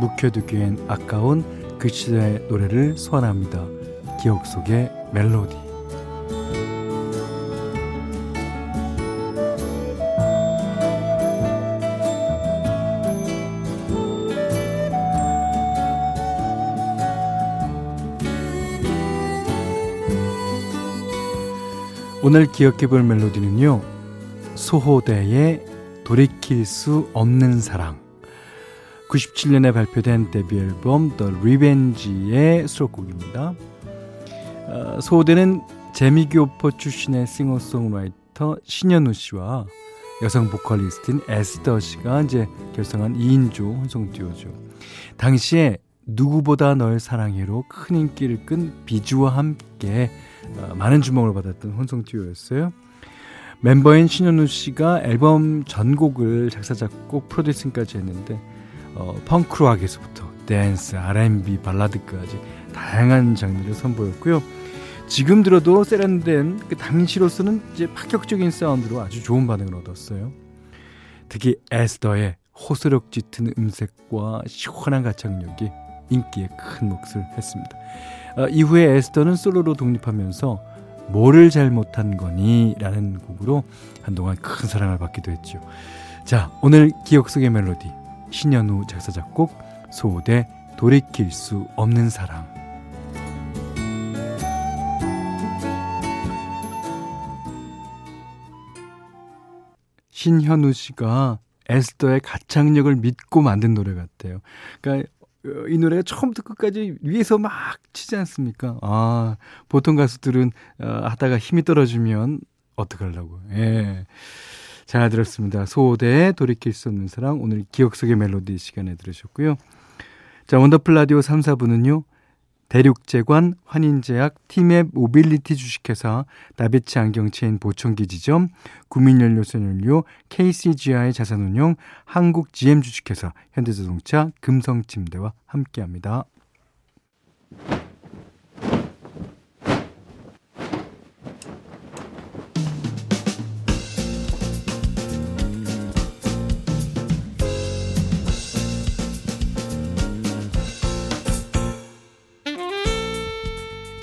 묵혀두기엔 아까운 그 시대의 노래를 소환합니다. 기억 속의 멜로디. 오늘 기억해 볼 멜로디는요. 소호대의 돌이킬 수 없는 사랑 97년에 발표된 데뷔 앨범 The Revenge의 수록곡입니다. 어, 소호대는 재미교포 출신의 싱어송라이터 신현우 씨와 여성 보컬리스트인 에스더 씨가 이제 결성한 2인조 혼성 듀오죠. 당시에 누구보다 널 사랑해로 큰 인기를 끈 비주와 함께 어, 많은 주목을 받았던 혼성 듀오였어요. 멤버인 신현우 씨가 앨범 전곡을 작사 작곡 프로듀싱까지 했는데 어, 펑크락에서부터 댄스, R&B, 발라드까지 다양한 장르를 선보였고요. 지금 들어도 세련된 그 당시로서는 이제 파격적인 사운드로 아주 좋은 반응을 얻었어요. 특히 에스더의 호소력 짙은 음색과 시원한 가창력이 인기에 큰 몫을 했습니다. 어, 이후에 에스더는 솔로로 독립하면서 뭐를 잘못한 거니? 라는 곡으로 한동안 큰 사랑을 받기도 했죠. 자, 오늘 기억 속의 멜로디. 신현우 작사 작곡 소대 돌이킬 수 없는 사랑. 신현우 씨가 에스더의 가창력을 믿고 만든 노래 같아요. 그러니까 이 노래가 처음부터 끝까지 위에서 막 치지 않습니까? 아, 보통 가수들은 어, 하다가 힘이 떨어지면 어떡하려고. 예. 잘 들었습니다. 소호대의 돌이킬 수 없는 사랑. 오늘 기억 속의 멜로디 시간에 들으셨고요. 자, 원더풀 라디오 3, 4부는요. 대륙제관, 환인제약, 티맵 모빌리티 주식회사, 다비치 안경체인 보청기 지점, 구민연료선연료, KCGI 자산운용, 한국 GM 주식회사, 현대자동차, 금성침대와 함께합니다.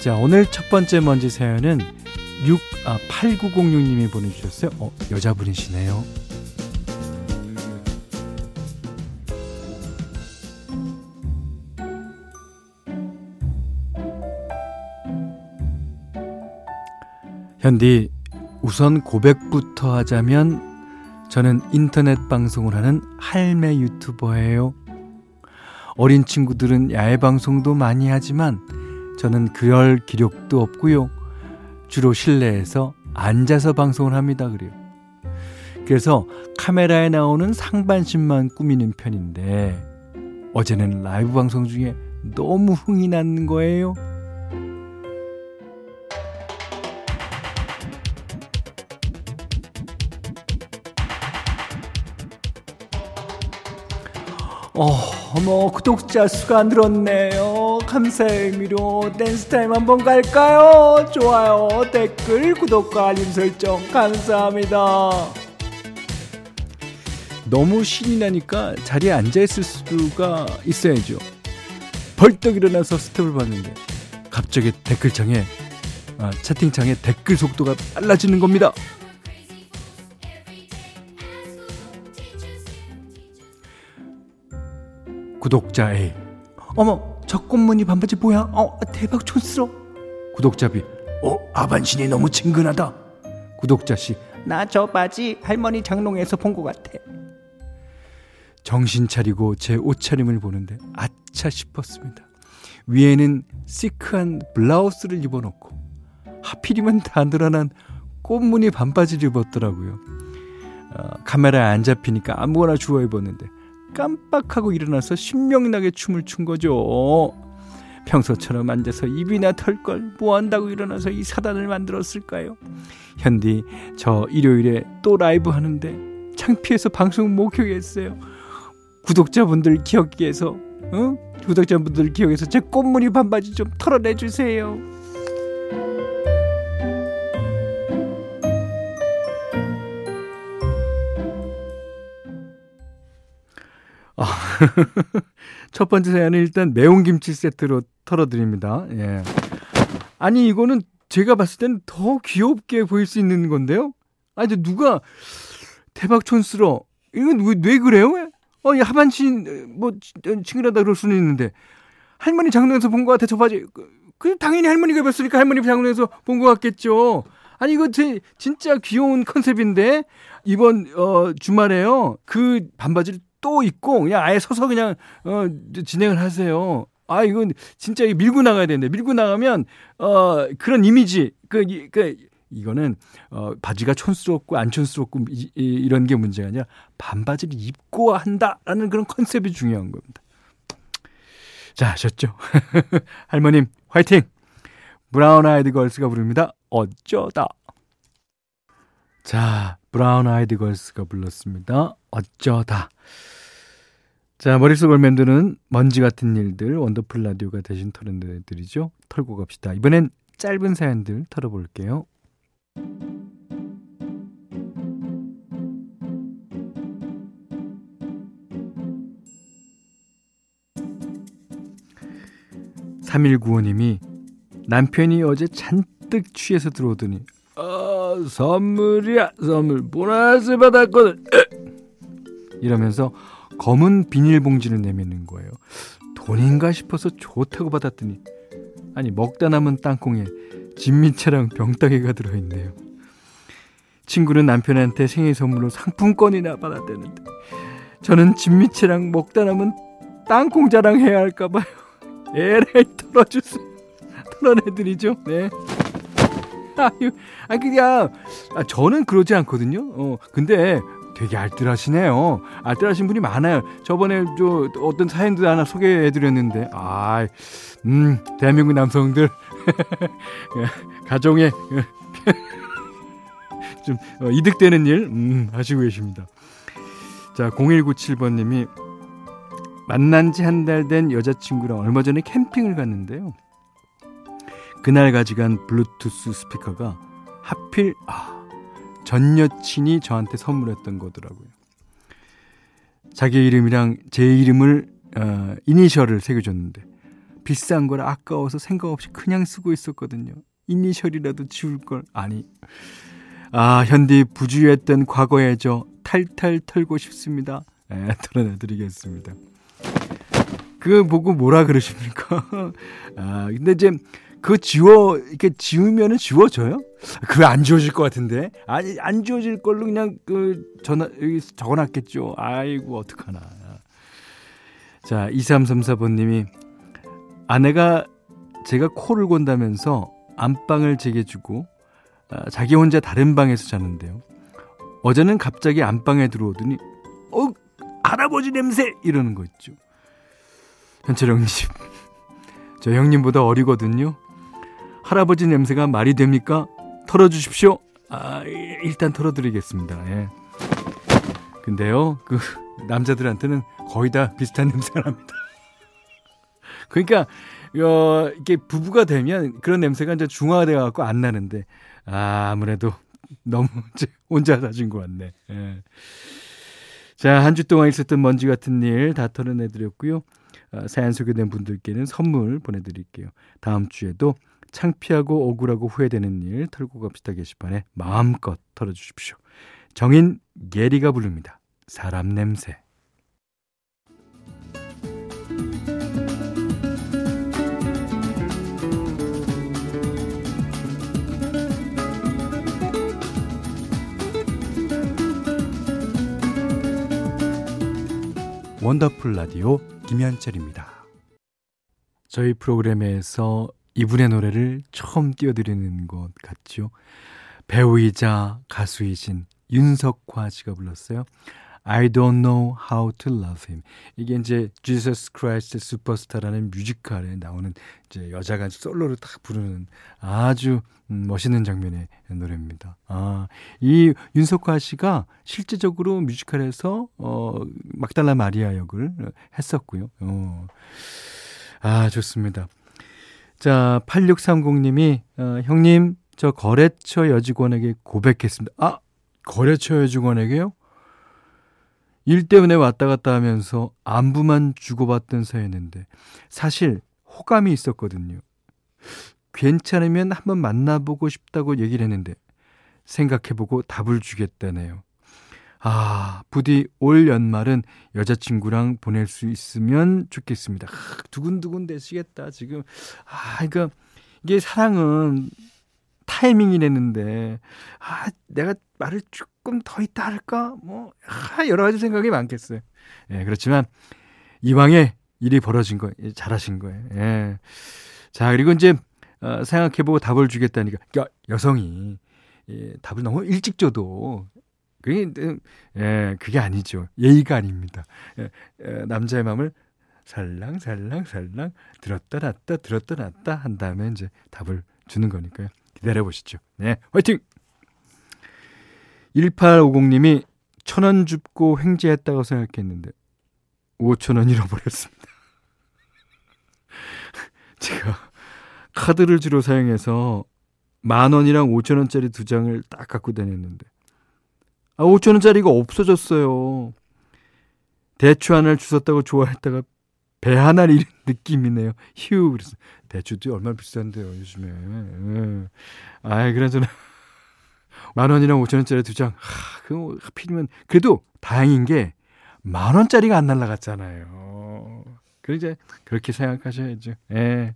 자, 오늘 첫 번째 먼지 사연은 6, 아, 8906님이 보내주셨어요. 어, 여자분이시네요. 현디, 우선 고백부터 하자면 저는 인터넷 방송을 하는 할매 유튜버예요. 어린 친구들은 야외 방송도 많이 하지만 저는 그럴 기력도 없고요. 주로 실내에서 앉아서 방송을 합니다. 그래요. 그래서 카메라에 나오는 상반신만 꾸미는 편인데 어제는 라이브 방송 중에 너무 흥이 났는 거예요. 어, 어머, 구독자 수가 늘었네요. 감사의 의미로 댄스타임 한번 갈까요? 좋아요, 댓글, 구독과 알림 설정 감사합니다. 너무 신이 나니까 자리에 앉아있을 수가 있어야죠. 벌떡 일어나서 스텝을 봤는데 갑자기 댓글창에 아, 채팅창에 댓글 속도가 빨라지는 겁니다. 구독자 A. 어머, 저 꽃무늬 반바지 뭐야? 어, 대박 촌스러. 구독자비, 어, 아반신이 너무 친근하다. 구독자씨, 나저 바지 할머니 장롱에서 본 것 같아. 정신 차리고 제 옷차림을 보는데 아차 싶었습니다. 위에는 시크한 블라우스를 입어놓고 하필이면 다 늘어난 꽃무늬 반바지를 입었더라고요. 어, 카메라에 안 잡히니까 아무거나 주워 입었는데 깜빡하고 일어나서 신명나게 춤을 춘 거죠. 평소처럼 앉아서 입이나 털걸 뭐 한다고 일어나서 이 사단을 만들었을까요? 현디 저 일요일에 또 라이브 하는데 창피해서 방송 목격했어요. 구독자분들 기억해서 어? 구독자분들 기억해서 제 꽃무늬 반바지 좀 털어내 주세요. 첫 번째 사연은 일단 매운 김치 세트로 털어드립니다. 예. 아니, 이거는 제가 봤을 때는 더 귀엽게 보일 수 있는 건데요? 아니, 누가 대박 촌스러. 이건 왜, 왜 그래요? 어, 이 하반신, 뭐, 친근하다 그럴 수는 있는데. 할머니 장롱에서 본 것 같아, 저 바지. 그, 그 당연히 할머니가 입었으니까 할머니 장롱에서 본 것 같겠죠. 아니, 이거 제, 진짜 귀여운 컨셉인데, 이번, 어, 주말에요. 그 반바지를 또 있고 그냥 아예 서서 그냥 어 진행을 하세요. 아 이건 진짜 밀고 나가야 되는데 밀고 나가면 어 그런 이미지 그, 그 이거는 어 바지가 촌스럽고 안 촌스럽고 이, 이, 런 게 문제가 아니라 반바지를 입고 한다라는 그런 컨셉이 중요한 겁니다. 자, 아셨죠? 할머님 화이팅! 브라운 아이드 걸스가 부릅니다. 어쩌다. 자, 브라운 아이드 걸스가 불렀습니다. 어쩌다. 자, 머릿속을 맴도는 먼지 같은 일들, 원더풀 라디오가 대신 털어내드리죠. 털고 갑시다. 이번엔 짧은 사연들 털어볼게요. (3195님이) 남편이 어제 잔뜩 취해서 들어오더니 아 선물이야 선물 보너스 받았거든 이러면서 검은 비닐봉지를 내미는 거예요. 돈인가 싶어서 좋다고 받았더니 아니 먹다 남은 땅콩에 진미채랑 병따개가 들어있네요. 친구는 남편한테 생일 선물로 상품권이나 받았대는데 저는 진미채랑 먹다 남은 땅콩 자랑해야 할까봐요. 에라이 털어주세요. 털어내드리죠. 네. 아유, 아 그냥 아, 저는 그러지 않거든요. 어, 근데 되게 알뜰하시네요. 알뜰하신 분이 많아요. 저번에 저 어떤 사연도 하나 소개해드렸는데, 아, 음, 대한민국 남성들 가정에 좀 어, 이득되는 일 음, 하시고 계십니다. 자, 0197번님이 만난 지 한 달 된 여자친구랑 얼마 전에 캠핑을 갔는데요. 그날 가져간 블루투스 스피커가 하필 아, 전 여친이 저한테 선물했던 거더라고요. 자기 이름이랑 제 이름을 어, 이니셜을 새겨줬는데 비싼 거라 아까워서 생각 없이 그냥 쓰고 있었거든요. 이니셜이라도 지울 걸 아니. 아 현디 부주의했던 과거에 저 탈탈 털고 싶습니다. 예, 털어내드리겠습니다. 그 보고 뭐라 그러십니까? 아 근데 이제 그 지워 이렇게 지우면은 지워져요? 그게 안 지워질 것 같은데 아니 안 지워질 걸로 그냥 그 전화 여기 적어놨겠죠. 아이고 어떡하나. 자 2334번님이 아내가 제가 코를 곤다면서 안방을 제게 주고 아, 자기 혼자 다른 방에서 자는데요. 어제는 갑자기 안방에 들어오더니 어 할아버지 냄새 이러는 거 있죠. 현철 형님 저 형님보다 어리거든요. 할아버지 냄새가 말이 됩니까? 털어주십시오. 아, 일단 털어드리겠습니다. 예. 근데요, 그, 남자들한테는 거의 다 비슷한 냄새가 납니다. 그러니까, 어, 이게 부부가 되면 그런 냄새가 이제 중화돼갖고 안 나는데, 아, 아무래도 너무 혼자 사신 것 같네. 예. 자, 한 주 동안 있었던 먼지 같은 일 다 털어내드렸고요. 어, 사연 소개된 분들께는 선물 보내드릴게요. 다음 주에도 창피하고 억울하고 후회되는 일 털고 갑시다 게시판에 마음껏 털어주십시오. 정인 예리가 부릅니다. 사람 냄새. 원더풀 라디오 김현철입니다. 저희 프로그램에서 이분의 노래를 처음 띄워드리는 것 같죠. 배우이자 가수이신 윤석화 씨가 불렀어요. I don't know how to love him. 이게 이제 Jesus Christ Superstar라는 뮤지컬에 나오는 이제 여자가 솔로를 딱 부르는 아주 음, 멋있는 장면의 노래입니다. 아, 이 윤석화 씨가 실제적으로 뮤지컬에서 어, 막달라 마리아 역을 했었고요. 어. 아, 좋습니다. 자, 8630님이 어, 형님 저 거래처 여직원에게 고백했습니다. 아, 거래처 여직원에게요? 일 때문에 왔다 갔다 하면서 안부만 주고받던 사이였는데 사실 호감이 있었거든요. 괜찮으면 한번 만나보고 싶다고 얘기를 했는데 생각해보고 답을 주겠다네요. 아, 부디 올 연말은 여자친구랑 보낼 수 있으면 좋겠습니다. 아, 두근두근 되시겠다, 지금. 아, 그러니까 이게 사랑은 타이밍이랬는데, 아, 내가 말을 조금 더 있다 할까? 뭐, 아, 여러 가지 생각이 많겠어요. 예, 그렇지만, 이왕에 일이 벌어진 거, 잘하신 거예요. 예. 자, 그리고 이제, 어, 생각해보고 답을 주겠다니까. 그러니까 여성이, 예, 답을 너무 일찍 줘도, 그게, 예, 그게 아니죠. 예의가 아닙니다. 예, 예, 남자의 마음을 살랑, 살랑, 살랑, 들었다 놨다, 들었다 놨다 한 다음에 이제 답을 주는 거니까요. 기다려 보시죠. 네, 화이팅! 1850님이 천 원 줍고 횡재했다고 생각했는데 5천 원 잃어버렸습니다. 제가 카드를 주로 사용해서 만 원이랑 5천 원짜리 두 장을 딱 갖고 다녔는데 아 5천 원짜리가 없어졌어요. 대추 하나를 주웠다고 좋아했다가 배 하나를 잃은 느낌이네요. 휴 그래서 대추도 얼마나 비싼데요 요즘에. 예. 아이 그래서 만 원이랑 5천 원짜리 두 장. 하, 그 하필이면 그래도 다행인 게 만 원짜리가 안 날라갔잖아요. 그 이제 그렇게 생각하셔야죠. 예.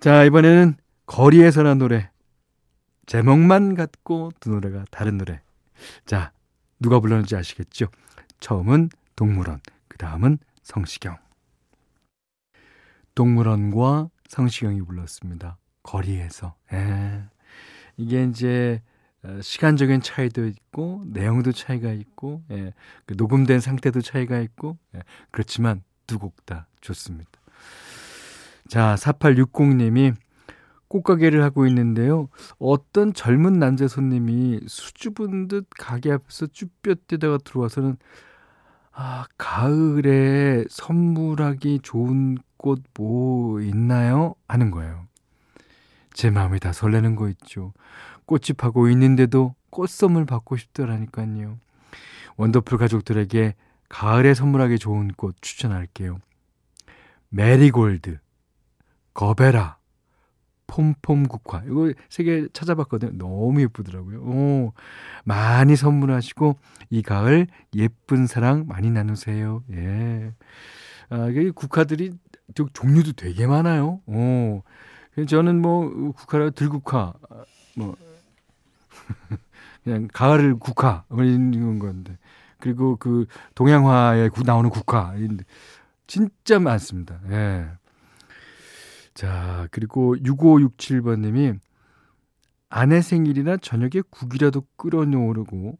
자, 이번에는 거리에서란 노래. 제목만 같고 두 노래가 다른 노래. 자, 누가 불렀는지 아시겠죠? 처음은 동물원, 그 다음은 성시경. 동물원과 성시경이 불렀습니다. 거리에서. 예. 이게 이제 어, 시간적인 차이도 있고 내용도 차이가 있고 예, 그 녹음된 상태도 차이가 있고 예, 그렇지만 두 곡 다 좋습니다. 자 4860님이 꽃가게를 하고 있는데요. 어떤 젊은 남자 손님이 수줍은 듯 가게 앞에서 쭈뼛대다가 들어와서는 아 가을에 선물하기 좋은 꽃 뭐 있나요? 하는 거예요. 제 마음이 다 설레는 거 있죠. 꽃이 파고 있는데도 꽃 선물 받고 싶더라니까요. 원더풀 가족들에게 가을에 선물하기 좋은 꽃 추천할게요. 메리골드, 거베라, 폼폼국화. 이거 세 개 찾아봤거든요. 너무 예쁘더라고요. 오, 많이 선물하시고 이 가을 예쁜 사랑 많이 나누세요. 예. 아, 이 국화들이 종류도 되게 많아요. 오. 저는 뭐 국화라 들국화 뭐 그냥 가을 국화 뭐 이런 건데 그리고 그 동양화에 나오는 국화 진짜 많습니다. 예. 자 그리고 6567번님이 아내 생일이나 저녁에 국이라도 끓여놓으려고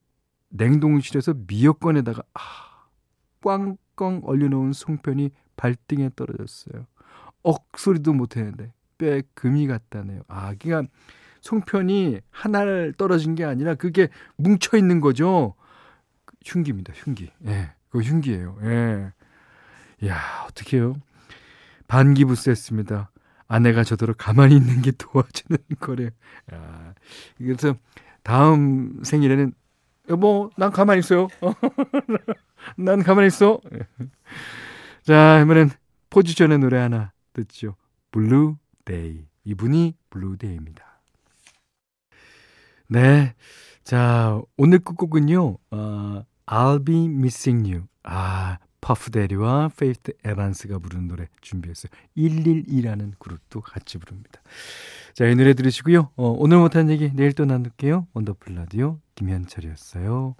냉동실에서 미역건에다가 아, 꽝꽝 얼려놓은 송편이 발등에 떨어졌어요. 억소리도 못했는데 뼈에 금이 갔다네요. 아, 그러니까 송편이 하나를 떨어진 게 아니라 그게 뭉쳐 있는 거죠. 흉기입니다. 흉기. 예. 그거 흉기예요. 예. 야, 어떡해요? 반기부스 했습니다. 아내가 저더러 가만히 있는 게 도와주는 거래요. 야. 그래서 다음 생일에는 여보, 난 가만히 있어요. 난 가만히 있어. 자, 그러면 포지션의 노래 하나 듣죠. Blue Day. 이분이 Blue Day입니다. 네. 자, 오늘 끝곡은요, 어, I'll be missing you. 아, 퍼프 대디와 페이스 에반스가 부르는 노래 준비했어요. 112라는 그룹도 같이 부릅니다. 자, 이 노래 들으시고요. 어, 오늘 못한 얘기 내일 또 나눌게요. 원더풀 라디오 김현철이었어요.